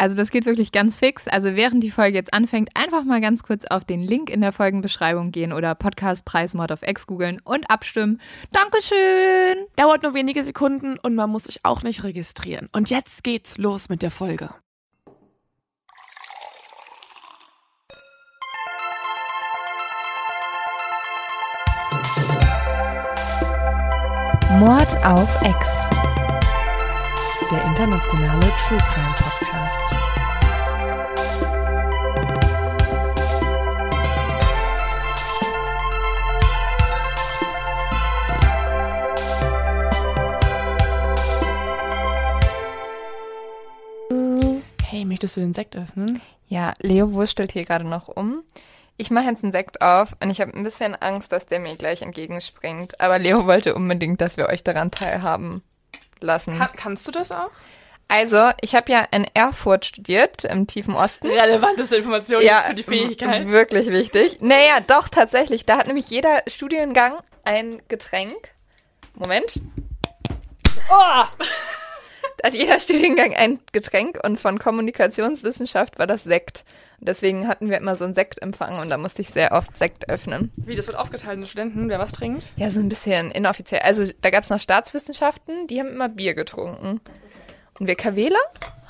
Also das geht wirklich ganz fix. Also während die Folge jetzt anfängt, einfach mal ganz kurz auf den Link in der Folgenbeschreibung gehen oder Podcastpreis Mod of X googeln und abstimmen. Dankeschön! Dauert nur wenige Sekunden und man muss sich auch nicht registrieren. Und jetzt geht's los mit der Folge. Mord auf X. Der internationale True Crime Podcast. Möchtest du den Sekt öffnen? Ja, Leo wurstelt hier gerade noch um. Ich mache jetzt einen Sekt auf und ich habe ein bisschen Angst, dass der mir gleich entgegenspringt. Aber Leo wollte unbedingt, dass wir euch daran teilhaben lassen. Kann, kannst du das auch? Also, ich habe ja in Erfurt studiert, im tiefen Osten. Relevanteste Information Ja, für die Fähigkeit. wirklich wichtig. Naja, doch, tatsächlich. Da hat nämlich jeder Studiengang ein Getränk. Moment. Oh! Da hat jeder Studiengang ein Getränk und von Kommunikationswissenschaft war das Sekt. Und deswegen hatten wir immer so einen Sektempfang und da musste ich sehr oft Sekt öffnen. Wie, das wird aufgeteilt in Studenten, wer was trinkt? Ja, so ein bisschen inoffiziell. Also da gab es noch Staatswissenschaften, die haben immer Bier getrunken. Und wir KWler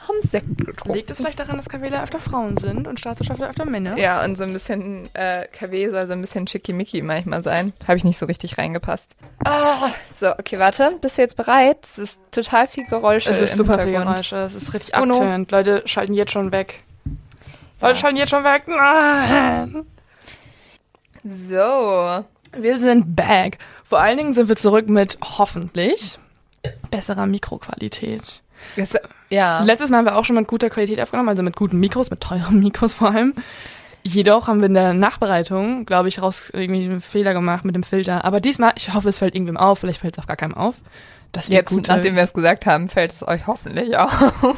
haben Sekt getrunken. Liegt es vielleicht daran, dass KWler öfter Frauen sind und Staatswirtschaftler öfter Männer? Ja, und so ein bisschen äh, KW soll so ein bisschen schickimicki manchmal sein. Habe ich nicht so richtig reingepasst. Ah, so, okay, warte. Bist du jetzt bereit? Es ist total viel Geräusche Es ist super viel. Geräusche, es ist richtig Oh no. Leute schalten jetzt schon weg. Leute schalten jetzt schon weg. Nein. So. Wir sind back. Vor allen Dingen sind wir zurück mit hoffentlich besserer Mikroqualität. Das, ja. Letztes Mal haben wir auch schon mit guter Qualität aufgenommen, also mit guten Mikros, mit teuren Mikros vor allem. Jedoch haben wir in der Nachbereitung, glaube ich, raus irgendwie einen Fehler gemacht mit dem Filter. Aber diesmal, ich hoffe, es fällt irgendwem auf, vielleicht fällt es auch gar keinem auf. Dass wir Jetzt, gute, nachdem wir es gesagt haben, fällt es euch hoffentlich auf.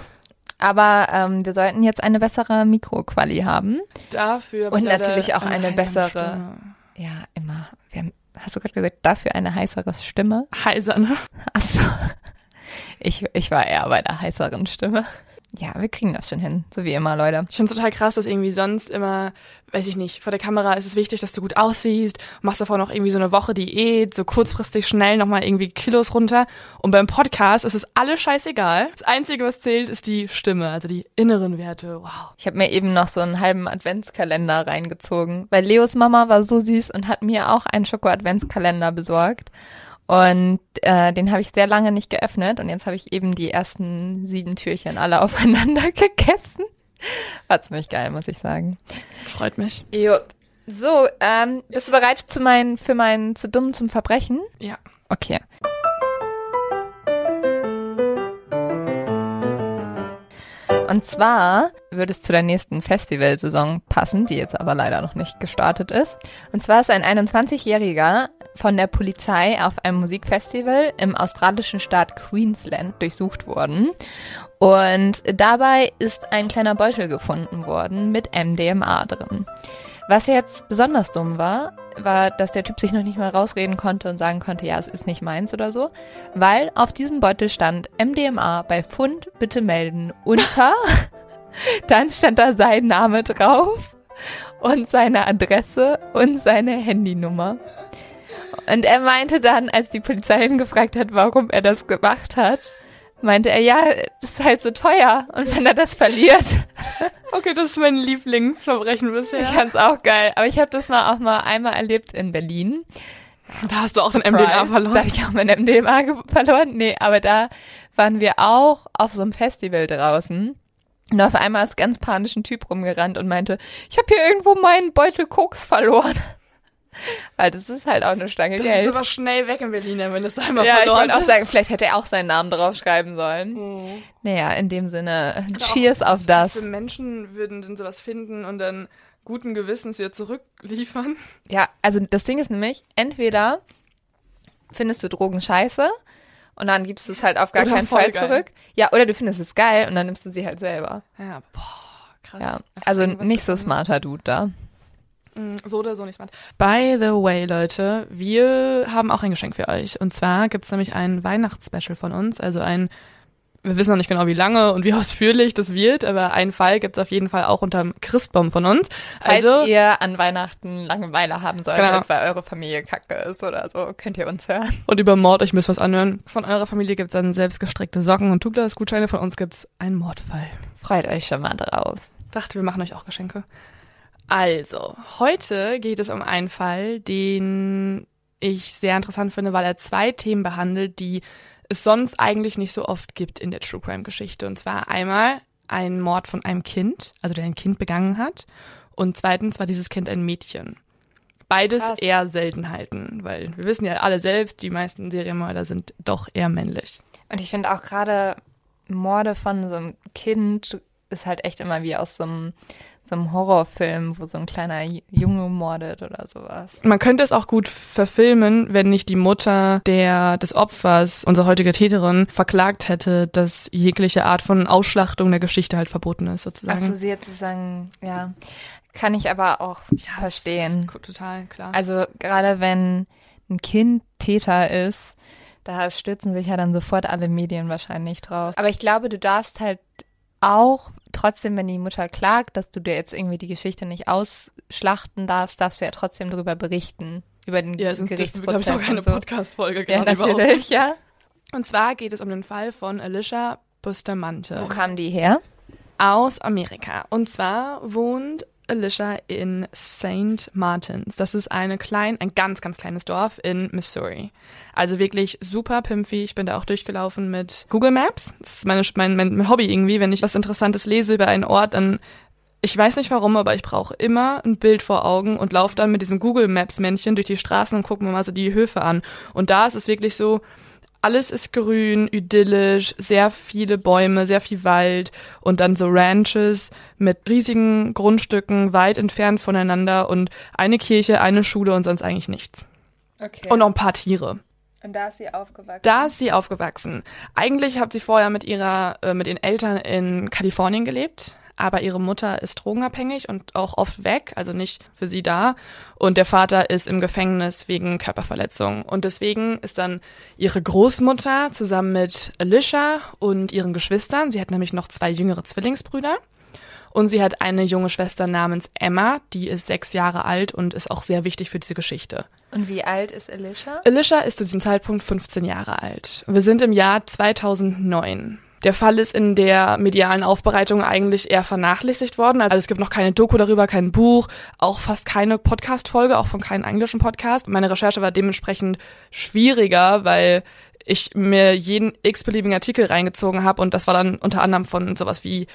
Aber ähm, wir sollten jetzt eine bessere Mikroquali haben. dafür Und natürlich auch eine heisere bessere- Stimme. Ja, immer. Wir haben, hast du gerade gesagt, dafür eine heißere Stimme? Heiser, ne? Achso. Ich, ich war eher bei der heißeren Stimme. Ja, wir kriegen das schon hin. So wie immer, Leute. Ich finde es total krass, dass irgendwie sonst immer, weiß ich nicht, vor der Kamera ist es wichtig, dass du gut aussiehst, machst davor noch irgendwie so eine Woche Diät, so kurzfristig schnell nochmal irgendwie Kilos runter. Und beim Podcast ist es alles scheißegal. Das Einzige, was zählt, ist die Stimme, also die inneren Werte. Wow. Ich habe mir eben noch so einen halben Adventskalender reingezogen, weil Leos Mama war so süß und hat mir auch einen Schoko-Adventskalender besorgt. Und äh, den habe ich sehr lange nicht geöffnet und jetzt habe ich eben die ersten sieben Türchen alle aufeinander gegessen. War ziemlich geil, muss ich sagen. Freut mich. Jo. So, ähm, bist du bereit zu mein, für mein zu dumm zum Verbrechen? Ja. Okay. Und zwar würde es zu der nächsten Festivalsaison passen, die jetzt aber leider noch nicht gestartet ist. Und zwar ist ein 21-Jähriger von der Polizei auf einem Musikfestival im australischen Staat Queensland durchsucht worden. Und dabei ist ein kleiner Beutel gefunden worden mit MDMA drin. Was jetzt besonders dumm war, war, dass der Typ sich noch nicht mal rausreden konnte und sagen konnte, ja, es ist nicht meins oder so, weil auf diesem Beutel stand MDMA bei Fund bitte melden unter, dann stand da sein Name drauf und seine Adresse und seine Handynummer. Und er meinte dann, als die Polizei ihn gefragt hat, warum er das gemacht hat, meinte er, ja, ist halt so teuer und wenn er das verliert, Okay, das ist mein Lieblingsverbrechen bisher. ich fand's auch geil. Aber ich habe das mal auch mal einmal erlebt in Berlin. da hast du auch dein MDMA Surprise. Da verloren. habe ich auch mein MDMA verloren. Nee, aber da waren wir auch auf so einem Festival draußen. Und auf einmal ist ganz panisch ein Typ rumgerannt und meinte, ich habe hier irgendwo meinen Beutel Koks verloren. Weil das ist halt auch eine Stange Das Geld. ist aber schnell weg in Berlin, wenn das einmal ja, ich verloren wollte auch sagen, vielleicht hätte er auch seinen Namen draufschreiben sollen. Mhm. Naja, in dem Sinne, Oder cheers auf das. Was für Menschen würden denn sowas finden und dann guten Gewissens wieder zurückliefern? Ja, also das Ding ist nämlich, entweder findest du Drogen scheiße und dann gibst du es halt auf gar Oder keinen Fall geil. zurück. Ja, oder du findest es geil und dann nimmst du sie halt selber. Ja, boah, krass. Ja, also nicht so smarter Dude da. Mm, So oder so nicht smart. By the way, Leute, wir haben auch ein Geschenk für euch. Und zwar gibt's nämlich ein Weihnachtsspecial von uns. Also ein, wir wissen noch nicht genau, wie lange und wie ausführlich das wird, aber einen Fall gibt's auf jeden Fall auch unterm Christbaum von uns. Falls Also, ihr an Weihnachten Langeweile haben solltet, Genau. weil eure Familie kacke ist oder so, könnt ihr uns hören. und über Mord, euch müsst was anhören. Von eurer Familie gibt's dann selbstgestrickte Socken und Douglas-Gutscheine. Von uns gibt's einen Mordfall. Freut euch schon mal drauf. Dachte, wir machen euch auch Geschenke. Also, heute geht es um einen Fall, den ich sehr interessant finde, weil er zwei Themen behandelt, die es sonst eigentlich nicht so oft gibt in der True Crime Geschichte. Und zwar einmal ein Mord von einem Kind, also der ein Kind begangen hat. Und zweitens war dieses Kind ein Mädchen. Beides Krass. eher Seltenheiten, weil wir wissen ja alle selbst, die meisten Serienmörder sind doch eher männlich. Und ich finde auch gerade Morde von so einem Kind ist halt echt immer wie aus so einem, einem Horrorfilm, wo so ein kleiner Junge mordet oder sowas. Man könnte es auch gut verfilmen, wenn nicht die Mutter der des Opfers, unsere heutige Täterin, verklagt hätte, dass jegliche Art von Ausschlachtung der Geschichte halt verboten ist, sozusagen. Achso, sie jetzt zu sagen, ja, kann ich aber auch Ja, verstehen. total klar. Also gerade wenn ein Kind Täter ist, da stürzen sich ja dann sofort alle Medien wahrscheinlich drauf. Aber ich glaube, du darfst halt auch trotzdem, wenn die Mutter klagt, dass du dir jetzt irgendwie die Geschichte nicht ausschlachten darfst, darfst du ja trotzdem darüber berichten. Über den ja, es ist glaube ich Gerichtsprozess auch keine und so. Podcast-Folge Ja, gerade überhaupt. natürlich, ja. Und zwar geht es um den Fall von Alicia Bustamante. Wo kam die her? aus Amerika. Und zwar wohnt Alicia in St. Martins. Das ist eine klein, ein ganz, ganz kleines Dorf in Missouri. Also wirklich super pimpfig. Ich bin da auch durchgelaufen mit Google Maps. Das ist meine, mein, mein Hobby irgendwie. Wenn ich was Interessantes lese über einen Ort, dann ich weiß nicht warum, aber ich brauche immer ein Bild vor Augen und laufe dann mit diesem Google Maps Männchen durch die Straßen und gucke mir mal so die Höfe an. Und da ist es wirklich so, alles ist grün, idyllisch, sehr viele Bäume, sehr viel Wald und dann so Ranches mit riesigen Grundstücken weit entfernt voneinander und eine Kirche, eine Schule und sonst eigentlich nichts. Okay. Und noch ein paar Tiere. und da ist sie aufgewachsen. Da ist sie aufgewachsen. Eigentlich hat sie vorher mit ihrer, äh, mit ihren Eltern in Kalifornien gelebt, aber ihre Mutter ist drogenabhängig und auch oft weg, also nicht für sie da. Und der Vater ist im Gefängnis wegen Körperverletzung. Und deswegen ist dann ihre Großmutter zusammen mit Alicia und ihren Geschwistern, sie hat nämlich noch zwei jüngere Zwillingsbrüder. Und sie hat eine junge Schwester namens Emma, die ist sechs Jahre alt und ist auch sehr wichtig für diese Geschichte. Und wie alt ist Alicia? Alicia ist zu diesem Zeitpunkt 15 Jahre alt. Wir sind im Jahr 2009. Der Fall ist in der medialen Aufbereitung eigentlich eher vernachlässigt worden. Also es gibt noch keine Doku darüber, kein Buch, auch fast keine Podcast-Folge, auch von keinem englischen Podcast. Meine Recherche war dementsprechend schwieriger, weil ich mir jeden x-beliebigen Artikel reingezogen habe und das war dann unter anderem von sowas wie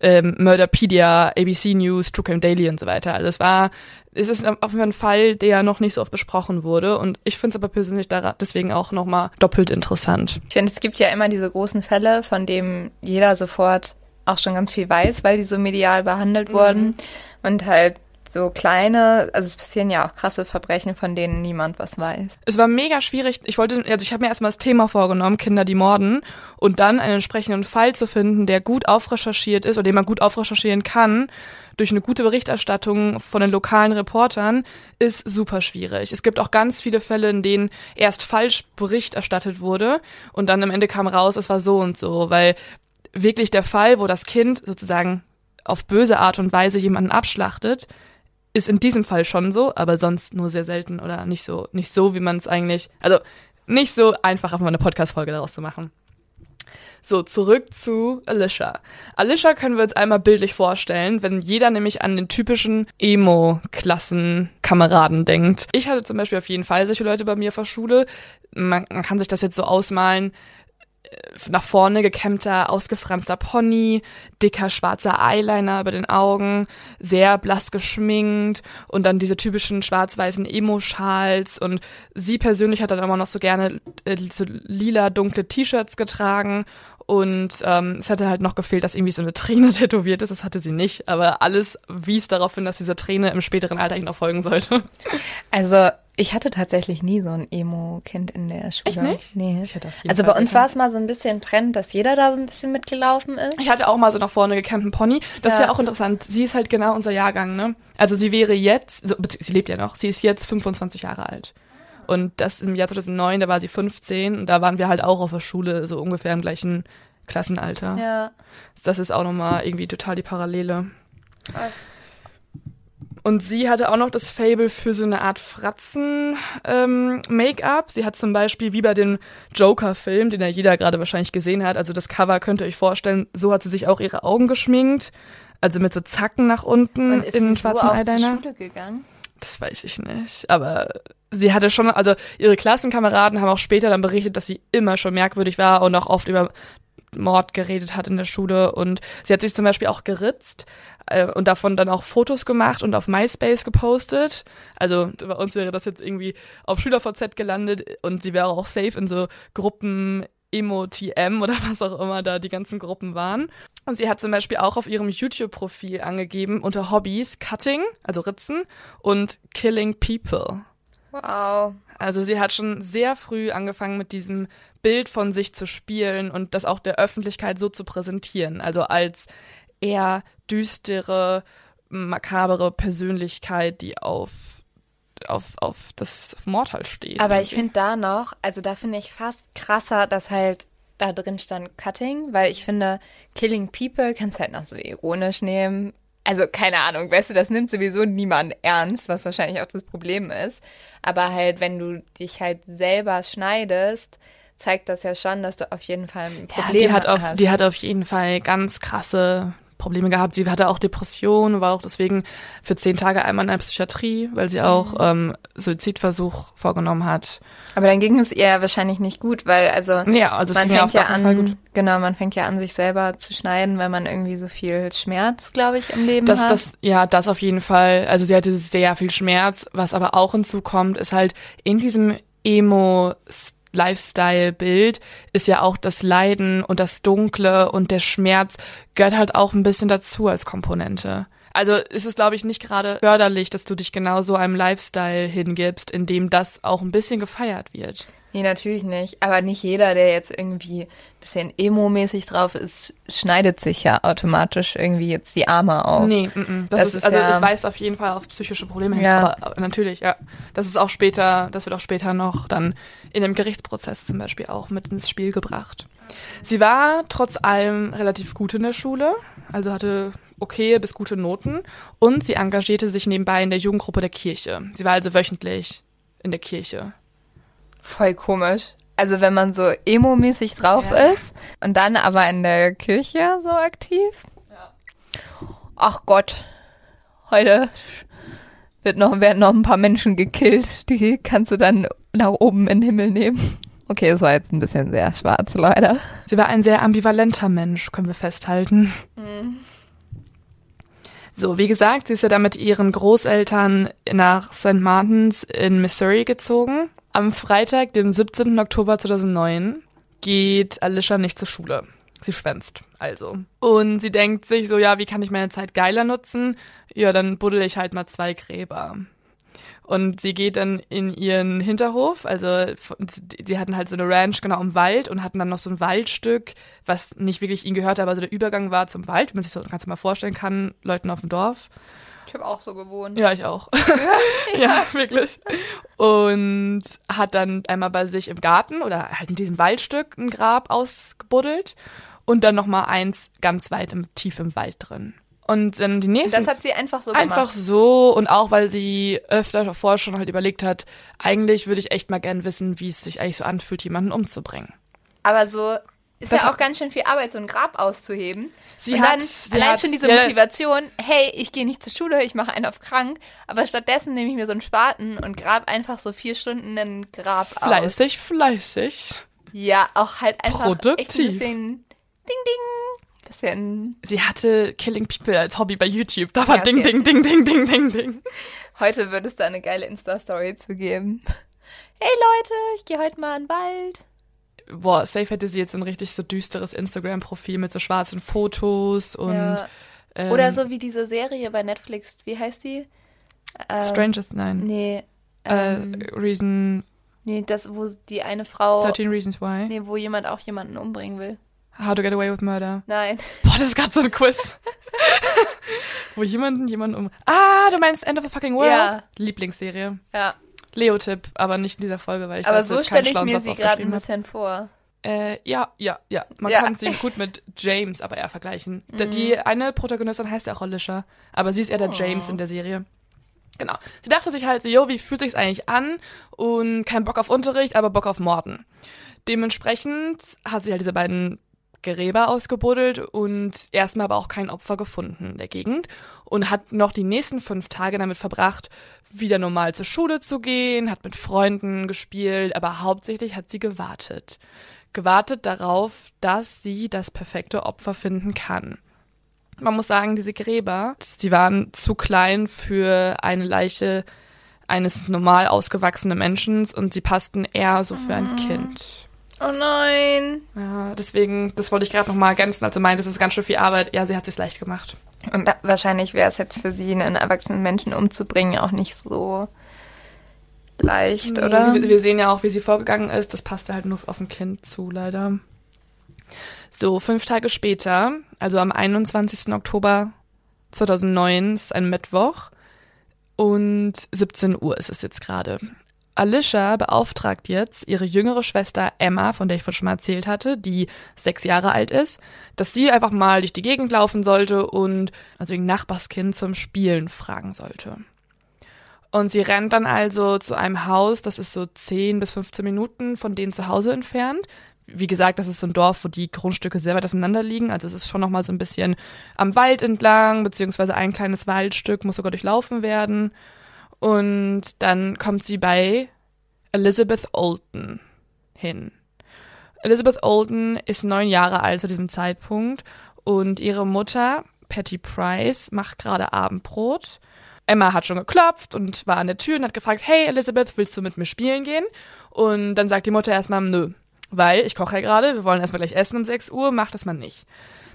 ähm, Murderpedia, ABC News, True Crime Daily und so weiter. Also es war, es ist auf jeden Fall ein Fall, der noch nicht so oft besprochen wurde und ich finde es aber persönlich deswegen auch nochmal doppelt interessant. Ich finde, es gibt ja immer diese großen Fälle, von denen jeder sofort auch schon ganz viel weiß, weil die so medial behandelt wurden. Und halt so kleine, also es passieren ja auch krasse Verbrechen, von denen niemand was weiß. Es war mega schwierig. Ich wollte, also ich habe mir erstmal das Thema vorgenommen, Kinder, die morden, und dann einen entsprechenden Fall zu finden, der gut aufrecherchiert ist oder den man gut aufrecherchieren kann durch eine gute Berichterstattung von den lokalen Reportern, ist super schwierig. Es gibt auch ganz viele Fälle, in denen erst falsch Bericht erstattet wurde und dann am Ende kam raus, es war so und so, weil wirklich der Fall, wo das Kind sozusagen auf böse Art und Weise jemanden abschlachtet, ist in diesem Fall schon so, aber sonst nur sehr selten oder nicht so, nicht so, wie man es eigentlich, also nicht so einfach, einfach eine Podcast-Folge daraus zu machen. So, zurück zu Alicia. Alicia können wir uns einmal bildlich vorstellen, wenn jeder nämlich an den typischen Emo-Klassenkameraden denkt. Ich hatte zum Beispiel auf jeden Fall solche Leute bei mir vor Schule. Man, man kann sich das jetzt so ausmalen. Nach vorne gekämmter, ausgefranster Pony, dicker schwarzer Eyeliner über den Augen, sehr blass geschminkt und dann diese typischen schwarz-weißen Emo-Schals. Und sie persönlich hat dann immer noch so gerne äh, so lila dunkle T-Shirts getragen und ähm, es hatte halt noch gefehlt, dass irgendwie so eine Träne tätowiert ist. Das hatte sie nicht, aber alles wies darauf hin, dass diese Träne im späteren Alter noch folgen sollte. Also ich hatte tatsächlich nie so ein Emo-Kind in der Schule. Echt nicht? Nee. Also Fall bei uns war es mal so ein bisschen Trend, dass jeder da so ein bisschen mitgelaufen ist. Ich hatte auch mal so nach vorne gekämmten Pony. Das ist Ja. ja auch interessant. Sie ist halt genau unser Jahrgang, ne? Also sie wäre jetzt, sie lebt ja noch, sie ist jetzt 25 Jahre alt. Und das im Jahr 2009, da war sie 15 und da waren wir halt auch auf der Schule, so ungefähr im gleichen Klassenalter. Ja. Das ist auch nochmal irgendwie total die Parallele. Und sie hatte auch noch das Fable für so eine Art Fratzen-Make-up. sie hat zum Beispiel wie bei dem Joker-Film, den ja jeder gerade wahrscheinlich gesehen hat, also das Cover könnt ihr euch vorstellen, so hat sie sich auch ihre Augen geschminkt. Also mit so Zacken nach unten Und ist in sie so schwarzen auch Eyeliner. zur Schule gegangen? Das weiß ich nicht. Aber sie hatte schon, also ihre Klassenkameraden haben auch später dann berichtet, dass sie immer schon merkwürdig war und auch oft über Mord geredet hat in der Schule. Und sie hat sich zum Beispiel auch geritzt äh, und davon dann auch Fotos gemacht und auf MySpace gepostet. Also bei uns wäre das jetzt irgendwie auf SchülerVZ gelandet und sie wäre auch safe in so Gruppen Emo-TM oder was auch immer da die ganzen Gruppen waren. Und sie hat zum Beispiel auch auf ihrem YouTube-Profil angegeben unter Hobbys Cutting, also Ritzen, und Killing People. Wow. Also sie hat schon sehr früh angefangen mit diesem Bild von sich zu spielen und das auch der Öffentlichkeit so zu präsentieren. Also als eher düstere, makabere Persönlichkeit, die auf, auf, auf das Mord halt steht. Aber ich finde da noch, also da finde ich fast krasser, dass halt da drin stand Cutting, weil ich finde, Killing People kannst halt noch so ironisch nehmen. Also keine Ahnung, weißt du, das nimmt sowieso niemand ernst, was wahrscheinlich auch das Problem ist. Aber halt, wenn du dich halt selber schneidest, zeigt das ja schon, dass du auf jeden Fall ein Ja, Problem die hat auf, hast. die hat auf jeden Fall ganz krasse Probleme gehabt. Sie hatte auch Depressionen, war auch deswegen für zehn Tage einmal in der Psychiatrie, weil sie auch ähm, Suizidversuch vorgenommen hat. Aber dann ging es ihr wahrscheinlich nicht gut, weil also Ja, also man fängt ja an, gut. genau, man fängt ja an, sich selber zu schneiden, weil man irgendwie so viel Schmerz, glaube ich, im Leben Das, hat. das, ja, das auf jeden Fall. Also sie hatte sehr viel Schmerz. Was aber auch hinzukommt, ist halt in diesem Emo-Lifestyle-Bild ist ja auch das Leiden und das Dunkle und der Schmerz gehört halt auch ein bisschen dazu als Komponente. Also ist es, glaube ich, nicht gerade förderlich, dass du dich genau so einem Lifestyle hingibst, in dem das auch ein bisschen gefeiert wird. Nee, natürlich nicht. Aber nicht jeder, der jetzt irgendwie ein bisschen emo-mäßig drauf ist, schneidet sich ja automatisch irgendwie jetzt die Arme auf. Nee, mm, mm. Das, Das ist, ist also ja- es weist auf jeden Fall auf psychische Probleme hin. Ja. Aber, aber natürlich, ja. Das ist auch später, das wird auch später noch dann in einem Gerichtsprozess zum Beispiel auch mit ins Spiel gebracht. Sie war trotz allem relativ gut in der Schule, also hatte okay bis gute Noten und sie engagierte sich nebenbei in der Jugendgruppe der Kirche. Sie war also wöchentlich in der Kirche. Voll komisch. Also wenn man so emo-mäßig drauf Ja. ist und dann aber in der Kirche so aktiv. Ach Gott, heute wird noch, werden noch ein paar Menschen gekillt. Die kannst du dann nach oben in den Himmel nehmen. Okay, das war jetzt ein bisschen sehr schwarz, leider. Sie war ein sehr ambivalenter Mensch, können wir festhalten. So, wie gesagt, sie ist ja dann mit ihren Großeltern nach St. Martins in Missouri gezogen. Am Freitag, dem 17. Oktober 2009, geht Alicia nicht zur Schule. Sie schwänzt also. Und sie denkt sich so, ja, wie kann ich meine Zeit geiler nutzen? Ja, dann buddel ich halt mal zwei Gräber. Und sie geht dann in ihren Hinterhof, also sie hatten halt so eine Ranch genau im Wald und hatten dann noch so ein Waldstück, was nicht wirklich ihnen gehörte, aber so der Übergang war zum Wald, wie man sich so ganz mal vorstellen kann, Leuten auf dem Dorf. Ich habe auch so gewohnt. Ja, ich auch. ja, wirklich. Und hat dann einmal bei sich im Garten oder halt in diesem Waldstück ein Grab ausgebuddelt und dann nochmal eins ganz weit im, tief im Wald drin. Und dann die nächsten. Das hat sie einfach so Einfach gemacht. so und auch weil sie öfter davor schon halt überlegt hat, eigentlich würde ich echt mal gern wissen, wie es sich eigentlich so anfühlt, jemanden umzubringen. Aber so ist Das ja auch ganz schön viel Arbeit, so ein Grab auszuheben. Sie und hat- dann sie allein hat- schon diese ja. Motivation, hey, ich gehe nicht zur Schule, ich mache einen auf krank, aber stattdessen nehme ich mir so einen Spaten und grab einfach so vier Stunden ein Grab aus. Fleißig, fleißig. Ja, auch halt einfach echt ein Produktiv. bisschen Ding Ding. Bisschen. Sie hatte Killing People als Hobby bei YouTube. Da war Ja, Ding, okay. Ding, Ding, Ding, Ding, Ding, Ding. Heute wird es da eine geile Insta-Story zu geben. Hey Leute, ich gehe heute mal in den Wald. Boah, safe hätte sie jetzt ein richtig so düsteres Instagram-Profil mit so schwarzen Fotos und ja. ähm, Oder so wie diese Serie bei Netflix. Wie heißt die? Ähm, Stranger, nein. Nee. äh, Ähm, Reason, nee, das, wo die eine Frau. 13 Reasons why. Nee, wo jemand auch jemanden umbringen will. How to get away with murder. Nein. Boah, das ist gerade so ein Quiz. Wo jemanden jemanden um. Ah, du meinst End of the Fucking World? Ja. Lieblingsserie. Ja. Leo-Tipp, aber nicht in dieser Folge, weil ich Aber so stelle ich mir sie gerade ein aufgeschrieben hab. bisschen vor. Äh, ja, ja, ja. Man Ja. kann sie gut mit James aber eher vergleichen. Mhm. Die eine Protagonistin heißt ja auch Alicia, aber sie ist eher der Oh. James in der Serie. Genau. Sie dachte sich halt so, jo, wie fühlt sich's eigentlich an? Und kein Bock auf Unterricht, aber Bock auf Morden. Dementsprechend hat sie halt diese beiden Gräber ausgebuddelt und erstmal aber auch kein Opfer gefunden in der Gegend und hat noch die nächsten fünf Tage damit verbracht, wieder normal zur Schule zu gehen, hat mit Freunden gespielt, aber hauptsächlich hat sie gewartet. Gewartet darauf, dass sie das perfekte Opfer finden kann. Man muss sagen, diese Gräber, die waren zu klein für eine Leiche eines normal ausgewachsenen Menschen und sie passten eher so für ein Kind. Oh nein. Ja, deswegen, das wollte ich gerade noch mal ergänzen. Also meint, es ist ganz schön viel Arbeit. Ja, sie hat es leicht gemacht. Und da, wahrscheinlich wäre es jetzt für sie, einen erwachsenen Menschen umzubringen, auch nicht so leicht, oder? Wir, wir sehen ja auch, wie sie vorgegangen ist. Das passte halt nur auf ein Kind zu, leider. So, fünf Tage später, also am 21. Oktober 2009, ist ein Mittwoch und 17 Uhr ist es jetzt gerade. Alicia beauftragt jetzt ihre jüngere Schwester Emma, von der ich vorhin schon mal erzählt hatte, die sechs Jahre alt ist, dass sie einfach mal durch die Gegend laufen sollte und also ihr Nachbarskind zum Spielen fragen sollte. Und sie rennt dann also zu einem Haus, das ist so 10 bis 15 Minuten von denen zu Hause entfernt. Wie gesagt, das ist so ein Dorf, wo die Grundstücke sehr weit auseinander liegen. Also es ist schon nochmal so ein bisschen am Wald entlang, beziehungsweise ein kleines Waldstück muss sogar durchlaufen werden. Und dann kommt sie bei Elizabeth Olden hin. Elizabeth Olden ist neun Jahre alt zu diesem Zeitpunkt und ihre Mutter, Patty Price, macht gerade Abendbrot. Emma hat schon geklopft und war an der Tür und hat gefragt, hey Elizabeth, willst du mit mir spielen gehen? Und dann sagt die Mutter erstmal, nö, weil ich koche ja gerade, wir wollen erstmal gleich essen um 6 Uhr, mach das mal nicht.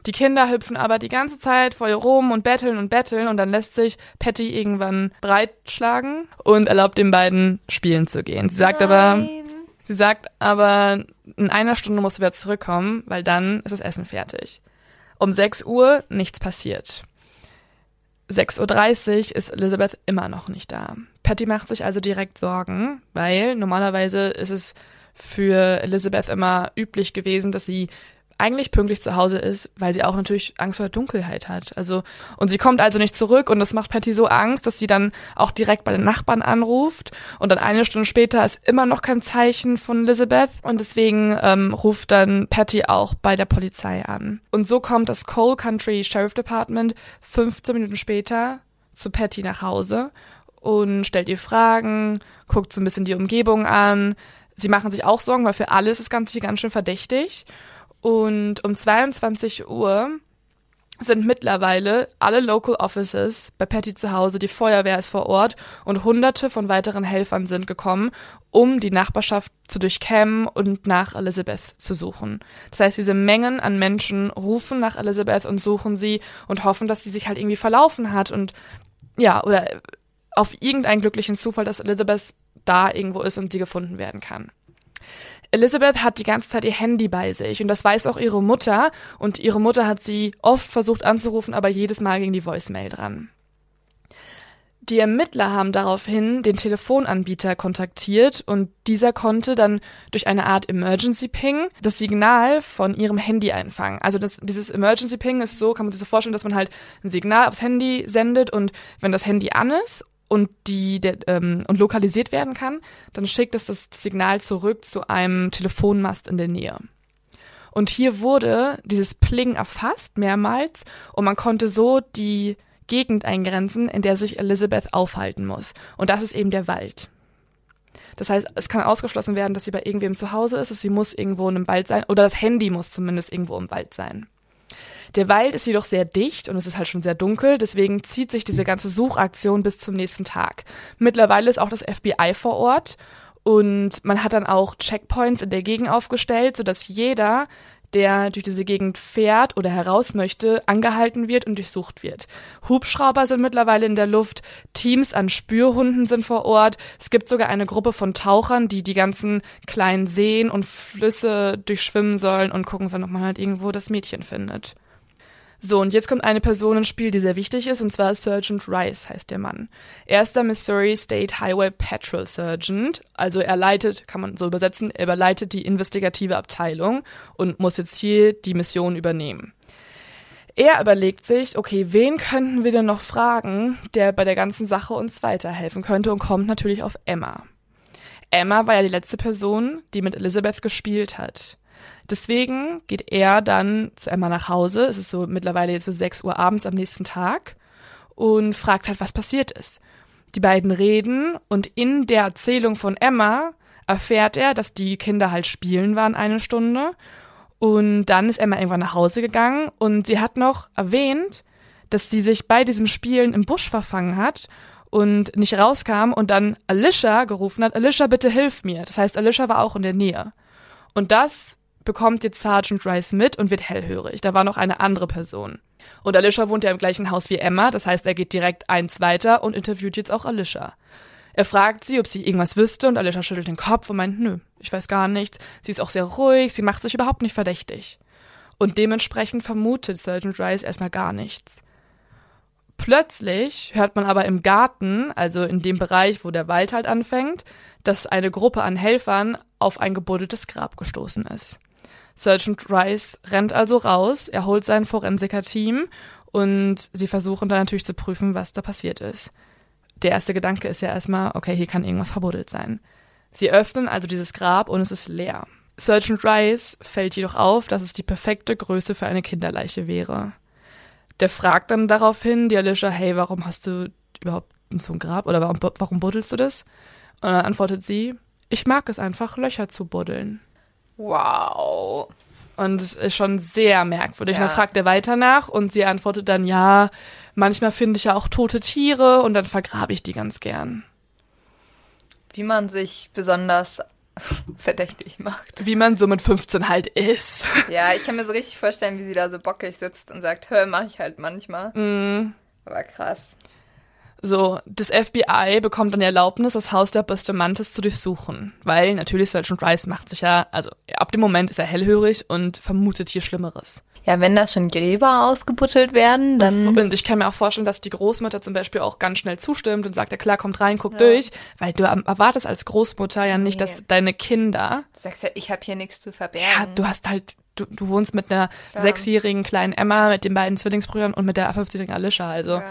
Die Kinder hüpfen aber die ganze Zeit vor ihr rum und betteln und betteln und dann lässt sich Patty irgendwann breitschlagen und erlaubt den beiden spielen zu gehen. Sie sagt aber, Nein. sie sagt aber, in einer Stunde musst du wieder zurückkommen, weil dann ist das Essen fertig. Um 6 Uhr nichts passiert. 6.30 Uhr ist Elizabeth immer noch nicht da. Patty macht sich also direkt Sorgen, weil normalerweise ist es für Elizabeth immer üblich gewesen, dass sie eigentlich pünktlich zu Hause ist, weil sie auch natürlich Angst vor der Dunkelheit hat. Also und sie kommt also nicht zurück und das macht Patty so Angst, dass sie dann auch direkt bei den Nachbarn anruft und dann eine Stunde später ist immer noch kein Zeichen von Elizabeth und deswegen ähm, ruft dann Patty auch bei der Polizei an. Und so kommt das Cole Country Sheriff Department 15 Minuten später zu Patty nach Hause und stellt ihr Fragen, guckt so ein bisschen die Umgebung an. Sie machen sich auch Sorgen, weil für alle ist das Ganze hier ganz schön verdächtig. Und um 22 Uhr sind mittlerweile alle Local Offices bei Patty zu Hause, die Feuerwehr ist vor Ort und hunderte von weiteren Helfern sind gekommen, um die Nachbarschaft zu durchkämmen und nach Elizabeth zu suchen. Das heißt, diese Mengen an Menschen rufen nach Elizabeth und suchen sie und hoffen, dass sie sich halt irgendwie verlaufen hat und ja, oder auf irgendeinen glücklichen Zufall, dass Elizabeth da irgendwo ist und sie gefunden werden kann. Elizabeth hat die ganze Zeit ihr Handy bei sich und das weiß auch ihre Mutter und ihre Mutter hat sie oft versucht anzurufen, aber jedes Mal ging die Voicemail dran. Die Ermittler haben daraufhin den Telefonanbieter kontaktiert und dieser konnte dann durch eine Art Emergency Ping das Signal von ihrem Handy einfangen. Also das, dieses Emergency Ping ist so, kann man sich so vorstellen, dass man halt ein Signal aufs Handy sendet und wenn das Handy an ist und die der, ähm, und lokalisiert werden kann, dann schickt es das Signal zurück zu einem Telefonmast in der Nähe. Und hier wurde dieses Pling erfasst mehrmals und man konnte so die Gegend eingrenzen, in der sich Elizabeth aufhalten muss. Und das ist eben der Wald. Das heißt, es kann ausgeschlossen werden, dass sie bei irgendwem zu Hause ist, dass sie muss irgendwo in einem Wald sein oder das Handy muss zumindest irgendwo im Wald sein. Der Wald ist jedoch sehr dicht und es ist halt schon sehr dunkel, deswegen zieht sich diese ganze Suchaktion bis zum nächsten Tag. Mittlerweile ist auch das FBI vor Ort und man hat dann auch Checkpoints in der Gegend aufgestellt, sodass jeder, der durch diese Gegend fährt oder heraus möchte, angehalten wird und durchsucht wird. Hubschrauber sind mittlerweile in der Luft, Teams an Spürhunden sind vor Ort. Es gibt sogar eine Gruppe von Tauchern, die die ganzen kleinen Seen und Flüsse durchschwimmen sollen und gucken sollen, ob man halt irgendwo das Mädchen findet. So, und jetzt kommt eine Person ins Spiel, die sehr wichtig ist, und zwar Sergeant Rice heißt der Mann. Er ist der Missouri State Highway Patrol Sergeant, also er leitet, kann man so übersetzen, er leitet die investigative Abteilung und muss jetzt hier die Mission übernehmen. Er überlegt sich, okay, wen könnten wir denn noch fragen, der bei der ganzen Sache uns weiterhelfen könnte und kommt natürlich auf Emma. Emma war ja die letzte Person, die mit Elizabeth gespielt hat. Deswegen geht er dann zu Emma nach Hause. Es ist so mittlerweile jetzt so 6 Uhr abends am nächsten Tag und fragt halt, was passiert ist. Die beiden reden und in der Erzählung von Emma erfährt er, dass die Kinder halt spielen waren eine Stunde. Und dann ist Emma irgendwann nach Hause gegangen und sie hat noch erwähnt, dass sie sich bei diesem Spielen im Busch verfangen hat und nicht rauskam und dann Alicia gerufen hat, Alicia, bitte hilf mir. Das heißt, Alicia war auch in der Nähe. Und das bekommt jetzt Sergeant Rice mit und wird hellhörig. Da war noch eine andere Person. Und Alicia wohnt ja im gleichen Haus wie Emma, das heißt, er geht direkt eins weiter und interviewt jetzt auch Alicia. Er fragt sie, ob sie irgendwas wüsste und Alicia schüttelt den Kopf und meint, nö, ich weiß gar nichts. Sie ist auch sehr ruhig, sie macht sich überhaupt nicht verdächtig. Und dementsprechend vermutet Sergeant Rice erstmal gar nichts. Plötzlich hört man aber im Garten, also in dem Bereich, wo der Wald halt anfängt, dass eine Gruppe an Helfern auf ein gebuddeltes Grab gestoßen ist. Sergeant Rice rennt also raus, er holt sein Forensiker-Team und sie versuchen dann natürlich zu prüfen, was da passiert ist. Der erste Gedanke ist ja erstmal, okay, hier kann irgendwas verbuddelt sein. Sie öffnen also dieses Grab und es ist leer. Sergeant Rice fällt jedoch auf, dass es die perfekte Größe für eine Kinderleiche wäre. Der fragt dann daraufhin die Alicia, hey, warum hast du überhaupt so ein Grab oder warum, warum buddelst du das? Und dann antwortet sie, ich mag es einfach, Löcher zu buddeln. Wow. Und es ist schon sehr merkwürdig. Ja. Dann fragt er weiter nach und sie antwortet dann, ja, manchmal finde ich ja auch tote Tiere und dann vergrabe ich die ganz gern. Wie man sich besonders verdächtig macht. Wie man so mit 15 halt ist. Ja, ich kann mir so richtig vorstellen, wie sie da so bockig sitzt und sagt, hör, mach ich halt manchmal. Mm. Aber krass. So, das FBI bekommt dann die Erlaubnis, das Haus der Bustamantes zu durchsuchen. Weil natürlich Sergeant Rice macht sich ja, also ab dem Moment ist er hellhörig und vermutet hier Schlimmeres. Ja, wenn da schon Gräber ausgebuttelt werden, dann. Und ich kann mir auch vorstellen, dass die Großmutter zum Beispiel auch ganz schnell zustimmt und sagt, ja klar, kommt rein, guck Ja. durch. Weil du erwartest als Großmutter ja nicht, Nee. dass deine Kinder, Du sagst ja, ich habe hier nichts zu verbergen. ja, du hast halt, du, du wohnst mit einer Klar. sechsjährigen kleinen Emma, mit den beiden Zwillingsbrüdern und mit der 50-jährigen Alicia, also. Ja.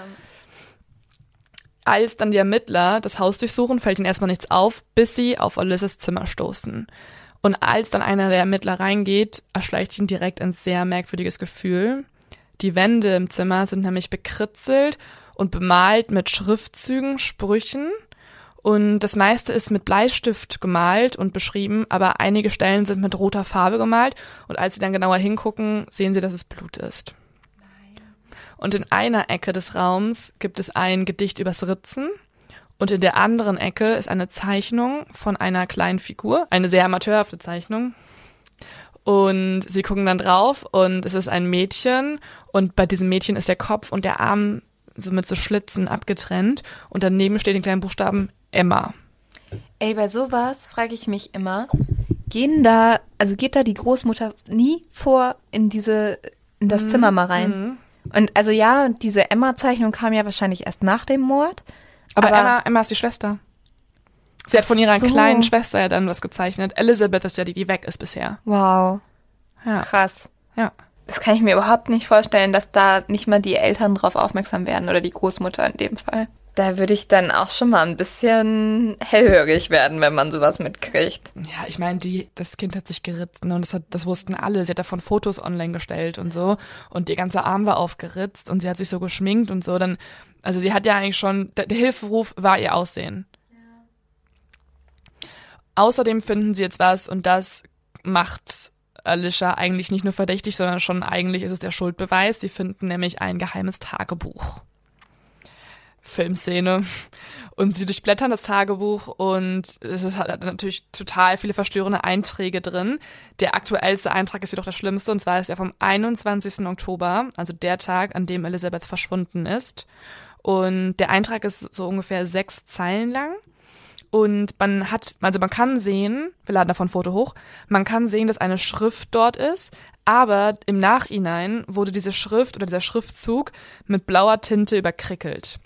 Als dann die Ermittler das Haus durchsuchen, fällt ihnen erstmal nichts auf, bis sie auf Alysses Zimmer stoßen. Und als dann einer der Ermittler reingeht, erschleicht ihn direkt ein sehr merkwürdiges Gefühl. Die Wände im Zimmer sind nämlich bekritzelt und bemalt mit Schriftzügen, Sprüchen. Und das meiste ist mit Bleistift gemalt und beschrieben, aber einige Stellen sind mit roter Farbe gemalt. Und als sie dann genauer hingucken, sehen sie, dass es Blut ist. Und in einer Ecke des Raums gibt es ein Gedicht übers Ritzen. Und in der anderen Ecke ist eine Zeichnung von einer kleinen Figur, eine sehr amateurhafte Zeichnung. Und sie gucken dann drauf und es ist ein Mädchen und bei diesem Mädchen ist der Kopf und der Arm so mit so Schlitzen abgetrennt und daneben steht in kleinen Buchstaben Emma. Ey, bei sowas frage ich mich immer, gehen da, also geht da die Großmutter nie vor in diese, in das Zimmer mal rein? Mhm. Und also ja, diese Emma-Zeichnung kam ja wahrscheinlich erst nach dem Mord. Aber, Aber- Emma, Emma ist die Schwester. Sie hat von ihrer so. kleinen Schwester ja dann was gezeichnet. Elizabeth ist ja die, die weg ist bisher. Wow, Ja. krass. Ja. Das kann ich mir überhaupt nicht vorstellen, dass da nicht mal die Eltern drauf aufmerksam werden oder die Großmutter in dem Fall. Da würde ich dann auch schon mal ein bisschen hellhörig werden, wenn man sowas mitkriegt. Ja, ich meine, die, das Kind hat sich geritzt ne, und das, hat, das wussten alle. Sie hat davon Fotos online gestellt und so und ihr ganzer Arm war aufgeritzt und sie hat sich so geschminkt und so. Dann, also sie hat ja eigentlich schon, der, der Hilferuf war ihr Aussehen. Außerdem finden sie jetzt was und das macht Alicia eigentlich nicht nur verdächtig, sondern schon eigentlich ist es der Schuldbeweis. Sie finden nämlich ein geheimes Tagebuch. Filmszene. Und sie durchblättern das Tagebuch und es ist halt natürlich total viele verstörende Einträge drin. Der aktuellste Eintrag ist jedoch der schlimmste und zwar ist er vom 21. Oktober, also der Tag, an dem Elizabeth verschwunden ist. Und der Eintrag ist so ungefähr sechs Zeilen lang. Und man hat, also man kann sehen, wir laden davon ein Foto hoch, man kann sehen, dass eine Schrift dort ist, aber im Nachhinein wurde diese Schrift oder dieser Schriftzug mit blauer Tinte überkrickelt.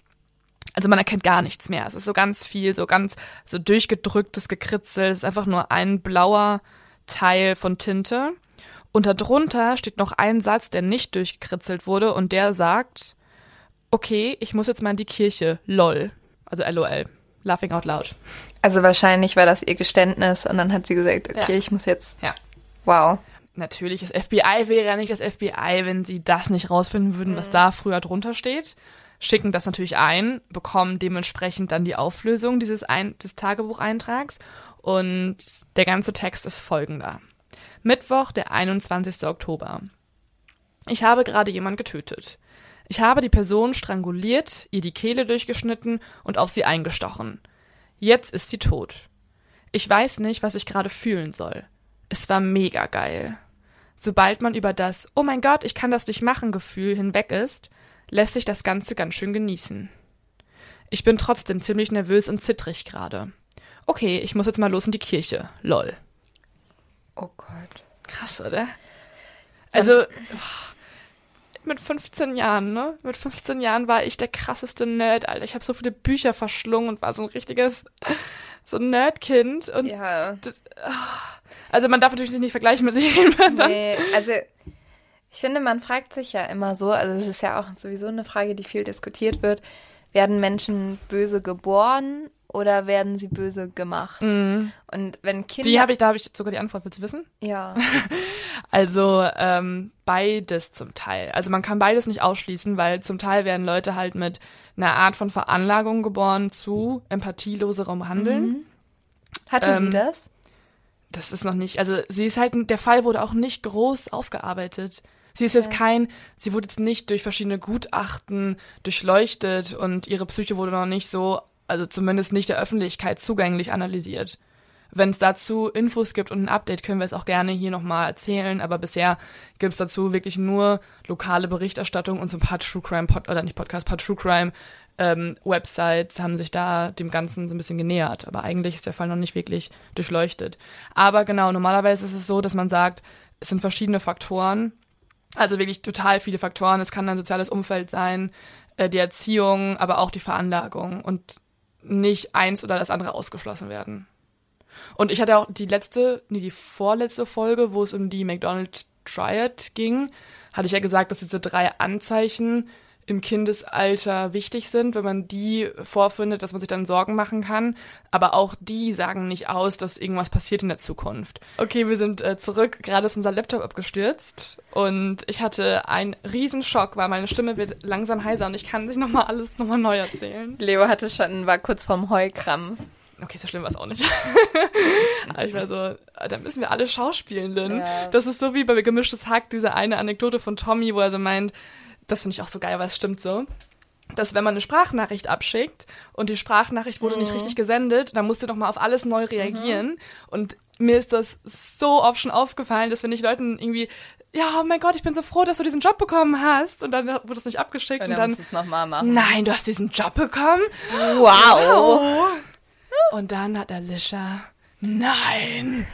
Also man erkennt gar nichts mehr. Es ist so ganz viel, so ganz so durchgedrücktes Gekritzel. Es ist einfach nur ein blauer Teil von Tinte. Und darunter steht noch ein Satz, der nicht durchgekritzelt wurde und der sagt, okay, ich muss jetzt mal in die Kirche, lol. Also LOL. Laughing out loud. Also wahrscheinlich war das ihr Geständnis und dann hat sie gesagt, okay, Ja. ich muss jetzt. Ja. Wow. Natürlich, das FBI wäre ja nicht das FBI, wenn sie das nicht rausfinden würden, was da früher drunter steht. Schicken das natürlich ein, bekommen dementsprechend dann die Auflösung dieses ein des Tagebucheintrags und der ganze Text ist folgender. Mittwoch, der 21. Oktober. Ich habe gerade jemand getötet. Ich habe die Person stranguliert, ihr die Kehle durchgeschnitten und auf sie eingestochen. Jetzt ist sie tot. Ich weiß nicht, was ich gerade fühlen soll. Es war mega geil. Sobald man über das Oh mein Gott, ich kann das nicht machen Gefühl hinweg ist, lässt sich das Ganze ganz schön genießen. Ich bin trotzdem ziemlich nervös und zittrig gerade. Okay, ich muss jetzt mal los in die Kirche. Lol. Oh Gott. Krass, oder? Also, mit 15 Jahren, ne? Mit 15 Jahren war ich der krasseste Nerd, Alter. Ich habe so viele Bücher verschlungen und war so ein richtiges, so ein Nerdkind. Und Ja. also man darf natürlich sich nicht vergleichen mit sich dann. Nee, also ich finde, man fragt sich ja immer so, also es ist ja auch sowieso eine Frage, die viel diskutiert wird. Werden Menschen böse geboren oder werden sie böse gemacht? Und wenn Kinder. Die habe ich, da habe ich sogar die Antwort, willst du wissen? Ja. Also ähm, beides zum Teil. Also man kann beides nicht ausschließen, weil zum Teil werden Leute halt mit einer Art von Veranlagung geboren zu empathieloserem Handeln. Hatte Ähm, sie das? Das ist noch nicht, also sie ist halt, der Fall wurde auch nicht groß aufgearbeitet. Sie ist jetzt kein, sie wurde jetzt nicht durch verschiedene Gutachten durchleuchtet und ihre Psyche wurde noch nicht so, also zumindest nicht der Öffentlichkeit zugänglich analysiert. Wenn es dazu Infos gibt und ein Update, können wir es auch gerne hier nochmal erzählen, aber bisher gibt es dazu wirklich nur lokale Berichterstattung und so ein paar True Crime, Pod oder nicht Podcast, paar True Crime ähm, Websites haben sich da dem Ganzen so ein bisschen genähert. Aber eigentlich ist der Fall noch nicht wirklich durchleuchtet. Aber genau, normalerweise ist es so, dass man sagt, es sind verschiedene Faktoren, also wirklich total viele Faktoren. Es kann ein soziales Umfeld sein, äh, die Erziehung, aber auch die Veranlagung und nicht eins oder das andere ausgeschlossen werden. Und ich hatte auch die letzte, nee, die vorletzte Folge, wo es um die McDonald's Triad ging, hatte ich ja gesagt, dass diese drei Anzeichen im Kindesalter wichtig sind, wenn man die vorfindet, dass man sich dann Sorgen machen kann. Aber auch die sagen nicht aus, dass irgendwas passiert in der Zukunft. Okay, wir sind äh, zurück. Gerade ist unser Laptop abgestürzt und ich hatte einen Riesenschock, weil meine Stimme wird langsam heiser und ich kann nicht nochmal alles nochmal neu erzählen. Leo hatte schon, war kurz vorm Heulkrampf. Okay, so schlimm war es auch nicht. Aber ich war so, da müssen wir alle Schauspielenden. Ja. Das ist so wie bei Gemischtes Hack, diese eine Anekdote von Tommy, wo er so meint, das finde ich auch so geil, weil es stimmt so, dass wenn man eine Sprachnachricht abschickt und die Sprachnachricht wurde nicht richtig gesendet, dann musst du noch mal auf alles neu reagieren. Und mir ist das so oft schon aufgefallen, dass wenn ich Leuten irgendwie ja, oh mein Gott, ich bin so froh, dass du diesen Job bekommen hast. Und dann wurde es nicht abgeschickt. Und Und, dann dann, musst du es nochmal machen. nein, du hast diesen Job bekommen? Wow. Oh. Und dann hat Alicia, nein.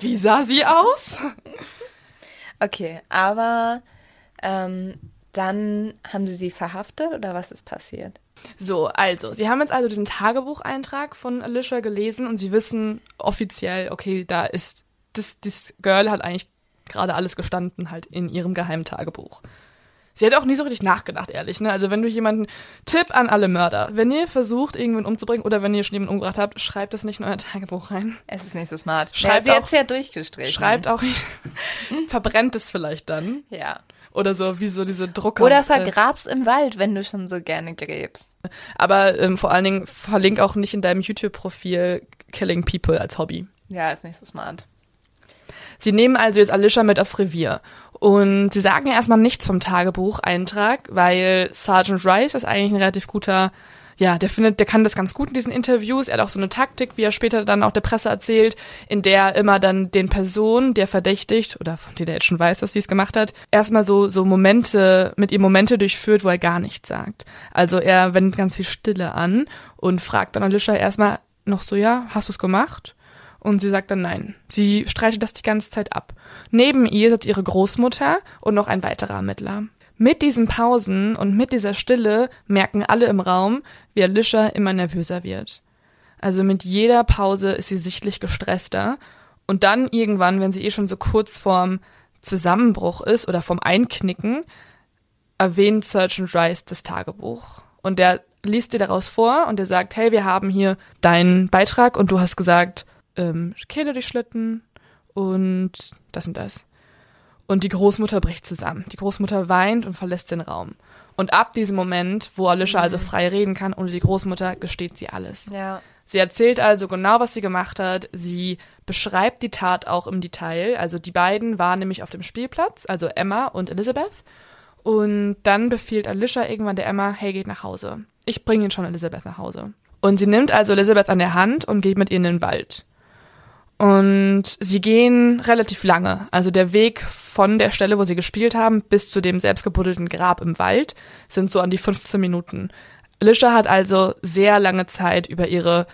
Wie sah sie aus? Okay, aber ähm, dann haben sie sie verhaftet oder was ist passiert? So, also, sie haben jetzt also diesen Tagebucheintrag von Alicia gelesen und sie wissen offiziell, okay, da ist, das, das Girl hat eigentlich gerade alles gestanden, halt in ihrem geheimen Tagebuch. Sie hat auch nie so richtig nachgedacht, ehrlich, ne? Also, wenn du jemanden, Tipp an alle Mörder, wenn ihr versucht, irgendwen umzubringen oder wenn ihr schon jemanden umgebracht habt, schreibt das nicht in euer Tagebuch rein. Es ist nicht so smart. Schreibt ja, sie auch- hat's ja durchgestrichen. Schreibt auch, verbrennt es vielleicht dann. Ja. Oder so, wie so diese Drucker. Oder äh, vergrab's im Wald, wenn du schon so gerne gräbst. Aber ähm, vor allen Dingen verlink auch nicht in deinem YouTube-Profil Killing People als Hobby. Ja, ist nicht so smart. Sie nehmen also jetzt Alicia mit aufs Revier. Und sie sagen erstmal nichts vom Tagebucheintrag, weil Sergeant Rice ist eigentlich ein relativ guter, ja, der findet, der kann das ganz gut in diesen Interviews. Er hat auch so eine Taktik, wie er später dann auch der Presse erzählt, in der er immer dann den Personen, der verdächtigt, oder von denen er jetzt schon weiß, dass sie es gemacht hat, erstmal so, so Momente, mit ihr Momente durchführt, wo er gar nichts sagt. Also er wendet ganz viel Stille an und fragt dann Alicia erstmal noch so, ja, hast du es gemacht? Und sie sagt dann nein. Sie streitet das die ganze Zeit ab. Neben ihr sitzt ihre Großmutter und noch ein weiterer Ermittler. Mit diesen Pausen und mit dieser Stille merken alle im Raum, wie Alicia immer nervöser wird. Also mit jeder Pause ist sie sichtlich gestresster. Und dann irgendwann, wenn sie eh schon so kurz vorm Zusammenbruch ist oder vom Einknicken, erwähnt Sergeant Rice das Tagebuch. Und der liest dir daraus vor und der sagt, hey, wir haben hier deinen Beitrag und du hast gesagt, ähm, Kehle durchschlitten und das und das. Und die Großmutter bricht zusammen. Die Großmutter weint und verlässt den Raum. Und ab diesem Moment, wo Alicia also frei reden kann, ohne die Großmutter, gesteht sie alles. Ja. Sie erzählt also genau, was sie gemacht hat. Sie beschreibt die Tat auch im Detail. Also die beiden waren nämlich auf dem Spielplatz, also Emma und Elizabeth. Und dann befiehlt Alicia irgendwann der Emma, hey, geht nach Hause. Ich bringe ihn schon Elizabeth nach Hause. Und sie nimmt also Elizabeth an der Hand und geht mit ihr in den Wald. Und sie gehen relativ lange. Also der Weg von der Stelle, wo sie gespielt haben, bis zu dem selbstgebuddelten Grab im Wald sind so an die 15 Minuten. Alicia hat also sehr lange Zeit über ihre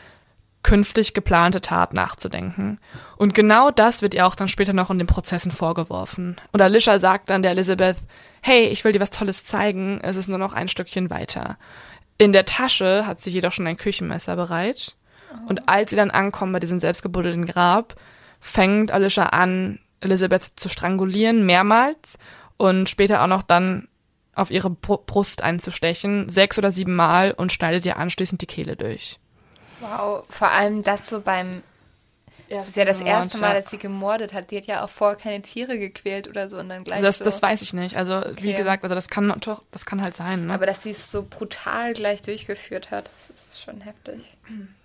künftig geplante Tat nachzudenken. Und genau das wird ihr auch dann später noch in den Prozessen vorgeworfen. Und Alicia sagt dann der Elizabeth, hey, ich will dir was Tolles zeigen, es ist nur noch ein Stückchen weiter. In der Tasche hat sie jedoch schon ein Küchenmesser bereit. Und als sie dann ankommen bei diesem selbstgebuddelten Grab, fängt Alicia an, Elizabeth zu strangulieren, mehrmals. Und später auch noch dann auf ihre Br- Brust einzustechen, sechs oder sieben Mal und schneidet ihr anschließend die Kehle durch. Wow, vor allem das so beim. Das ist ja das erste Mal, dass sie gemordet hat. Die hat ja auch vorher keine Tiere gequält oder so und dann gleich Das, so. das weiß ich nicht. Also, wie Okay. gesagt, also das kann doch, das kann halt sein. Ne? Aber dass sie es so brutal gleich durchgeführt hat, das ist schon heftig.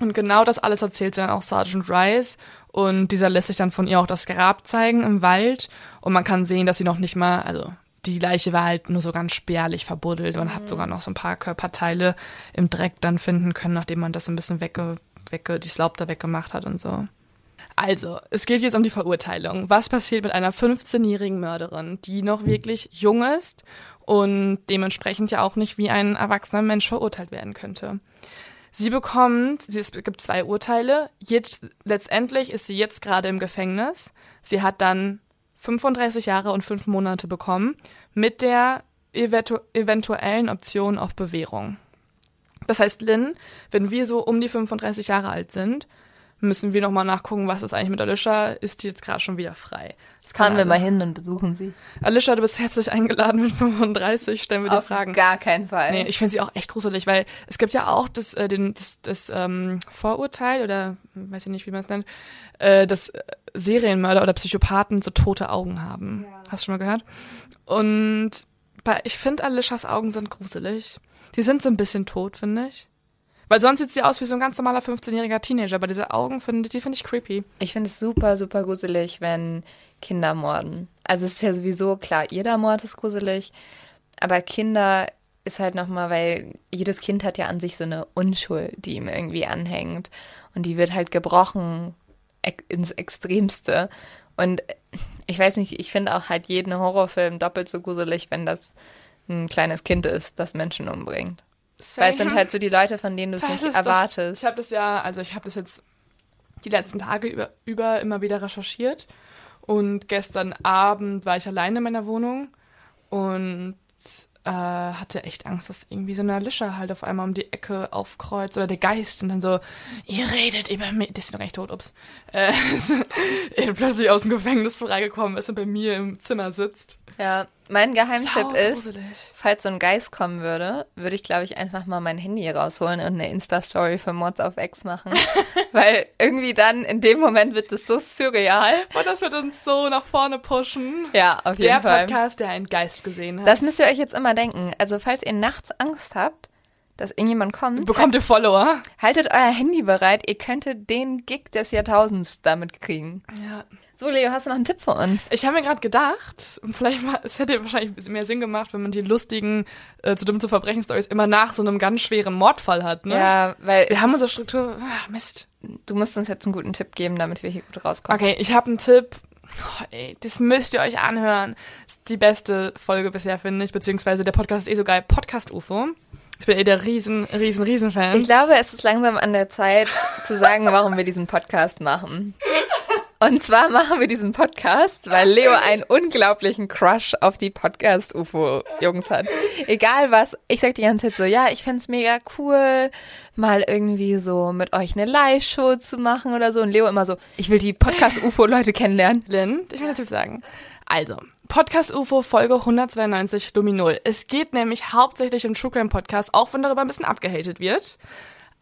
Und genau das alles erzählt sie dann auch Sergeant Rice. Und dieser lässt sich dann von ihr auch das Grab zeigen im Wald. Und man kann sehen, dass sie noch nicht mal, also die Leiche war halt nur so ganz spärlich verbuddelt. Man hat sogar noch so ein paar Körperteile im Dreck dann finden können, nachdem man das so ein bisschen wegge, wegge, die Laub da weggemacht hat und so. Also, es geht jetzt um die Verurteilung. Was passiert mit einer 15-jährigen Mörderin, die noch wirklich jung ist und dementsprechend ja auch nicht wie ein erwachsener Mensch verurteilt werden könnte? Sie bekommt, sie, es gibt zwei Urteile. Jetzt, letztendlich ist sie jetzt gerade im Gefängnis. Sie hat dann 35 Jahre und fünf Monate bekommen mit der eventu eventuellen Option auf Bewährung. Das heißt, Lynn, wenn wir so um die 35 Jahre alt sind, müssen wir nochmal nachgucken, was ist eigentlich mit Alicia? Ist die jetzt gerade schon wieder frei? Das kann Fahren wir also- mal hin und besuchen sie. Alicia, du bist herzlich eingeladen mit 35, stellen wir dir Auf Fragen. gar keinen Fall. Nee, ich finde sie auch echt gruselig, weil es gibt ja auch das, äh, den, das, das ähm, Vorurteil oder weiß ich nicht, wie man es nennt, äh, dass äh, Serienmörder oder Psychopathen so tote Augen haben. Hast du schon mal gehört? Und bei, ich finde, Alishas Augen sind gruselig. Die sind so ein bisschen tot, finde ich. Weil sonst sieht sie aus wie so ein ganz normaler 15-jähriger Teenager, aber diese Augen, finde die finde ich creepy. Ich finde es super, super gruselig, wenn Kinder morden. Also es ist ja sowieso klar, jeder Mord ist gruselig, aber Kinder ist halt nochmal, weil jedes Kind hat ja an sich so eine Unschuld, die ihm irgendwie anhängt. Und die wird halt gebrochen ins Extremste. Und ich weiß nicht, ich finde auch halt jeden Horrorfilm doppelt so gruselig, wenn das ein kleines Kind ist, das Menschen umbringt. Weil es sind halt so die Leute, von denen du es Das nicht ist doch- erwartest. Ich habe das ja, also ich habe das jetzt die letzten Tage über, über immer wieder recherchiert. Und gestern Abend war ich alleine in meiner Wohnung und äh, hatte echt Angst, dass irgendwie so eine Alicia halt auf einmal um die Ecke aufkreuzt oder der Geist und dann so, ihr redet über mich. Die ist noch echt tot, ups. Äh, plötzlich aus dem Gefängnis freigekommen ist und bei mir im Zimmer sitzt. Ja, mein Geheimtipp ist, falls so ein Geist kommen würde, würde ich, glaube ich, einfach mal mein Handy rausholen und eine Insta-Story für Mods auf X machen. Weil irgendwie dann, in dem Moment wird es so surreal. Und das wird uns so nach vorne pushen. Ja, auf Der jeden Fall. Podcast, der einen Geist gesehen hat. Das müsst ihr euch jetzt immer denken. Also, falls ihr nachts Angst habt, dass irgendjemand kommt. Bekommt ihr Follower? Haltet euer Handy bereit, ihr könntet den Gig des Jahrtausends damit kriegen. Ja. So, Leo, hast du noch einen Tipp für uns? Ich habe mir gerade gedacht, vielleicht mal, es hätte wahrscheinlich ein bisschen mehr Sinn gemacht, wenn man die lustigen, äh, zu dumm zu verbrechen Stories immer nach so einem ganz schweren Mordfall hat, ne? Ja, weil Wir haben unsere Struktur, ah, Mist. du musst uns jetzt einen guten Tipp geben, damit wir hier gut rauskommen. Okay, ich habe einen Tipp. Oh, ey, das müsst ihr euch anhören. Das ist die beste Folge bisher, finde ich, beziehungsweise der Podcast ist eh so geil. Podcast UFO. Ich bin eh der riesen, riesen, riesen Fan. Ich glaube, es ist langsam an der Zeit zu sagen, warum wir diesen Podcast machen. Und zwar machen wir diesen Podcast, weil Leo einen unglaublichen Crush auf die Podcast-UFO-Jungs hat. Egal was, ich sag die ganze Zeit so, ja, ich fänd's mega cool, mal irgendwie so mit euch eine Live-Show zu machen oder so. Und Leo immer so, ich will die Podcast-UFO-Leute kennenlernen. Lynn, ich will natürlich sagen. Also, Podcast UFO Folge 192 Luminol. Es geht nämlich hauptsächlich um True Crime Podcast, auch wenn darüber ein bisschen abgehatet wird.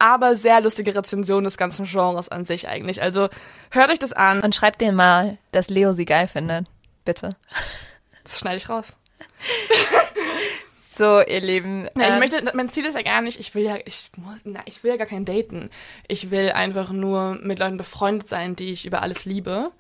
Aber sehr lustige Rezension des ganzen Genres an sich eigentlich. Also hört euch das an. Und schreibt denen mal, dass Leo sie geil findet. Bitte. Das schneide ich raus. So, ihr Lieben. Ja, ich ähm, möchte, mein Ziel ist ja gar nicht, ich will ja, ich muss, na, ich will ja gar kein Daten. Ich will einfach nur mit Leuten befreundet sein, die ich über alles liebe.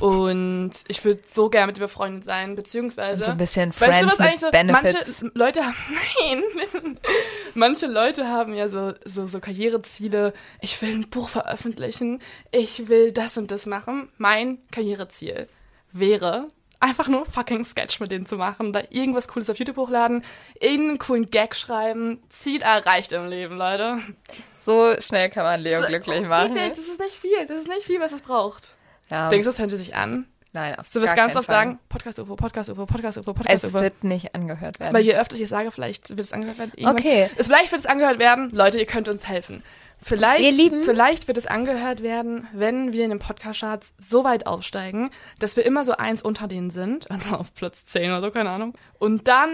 Und ich würde so gerne mit dir befreundet sein, beziehungsweise. so ein bisschen Weißt du, Friends was eigentlich so, Benefits. manche Leute haben, nein, manche Leute haben ja so, so, so Karriereziele, ich will ein Buch veröffentlichen, ich will das und das machen. Mein Karriereziel wäre, einfach nur fucking Sketch mit denen zu machen, da irgendwas Cooles auf YouTube hochladen, irgendeinen coolen Gag schreiben, Ziel erreicht im Leben, Leute. so schnell kann man Leo So, glücklich oh, machen. nee, Das ist nicht viel, das ist nicht viel, was es braucht. Ja, Denkst du, das hört sich an? nein, auf So wir gar es ganz oft Fall. sagen, Podcast UFO, Podcast UFO, Podcast UFO, Podcast Es UFO. wird nicht angehört werden. Weil je öfter ich es sage, vielleicht wird es angehört werden. irgendwann. Okay. Es, vielleicht wird es angehört werden. Leute, ihr könnt uns helfen. Vielleicht, Ihr Lieben. vielleicht wird es angehört werden, wenn wir in den Podcast-Charts so weit aufsteigen, dass wir immer so eins unter denen sind. Also auf Platz 10 oder so, keine Ahnung. Und dann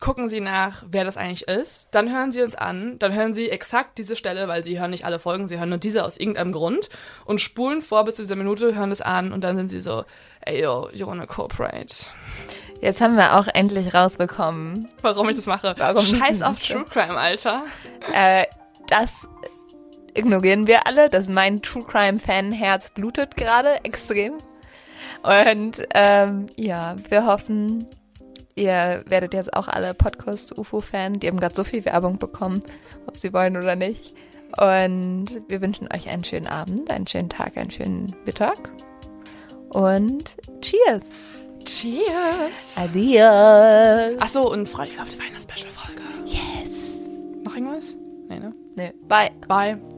gucken sie nach, wer das eigentlich ist. Dann hören sie uns an. Dann hören sie exakt diese Stelle, weil sie hören nicht alle Folgen, sie hören nur diese aus irgendeinem Grund und spulen vor bis zu dieser Minute, hören es an und dann sind sie so, ey yo, you wanna cooperate. Jetzt haben wir auch endlich rausbekommen, Warum ich das mache. Warum Scheiß auf. True Crime, Alter. äh, das ignorieren wir alle, dass mein True Crime Fan Herz blutet gerade extrem. Und ähm, ja, wir hoffen, ihr werdet jetzt auch alle Podcast UFO Fan. Die haben gerade so viel Werbung bekommen, ob sie wollen oder nicht. Und wir wünschen euch einen schönen Abend, einen schönen Tag, einen schönen Mittag. Und Cheers! Cheers. Adios! Ach so, und freut euch auf die Weihnachts-Special-Folge. Yes! Noch irgendwas? Nee, ne? Nee, bye! Bye.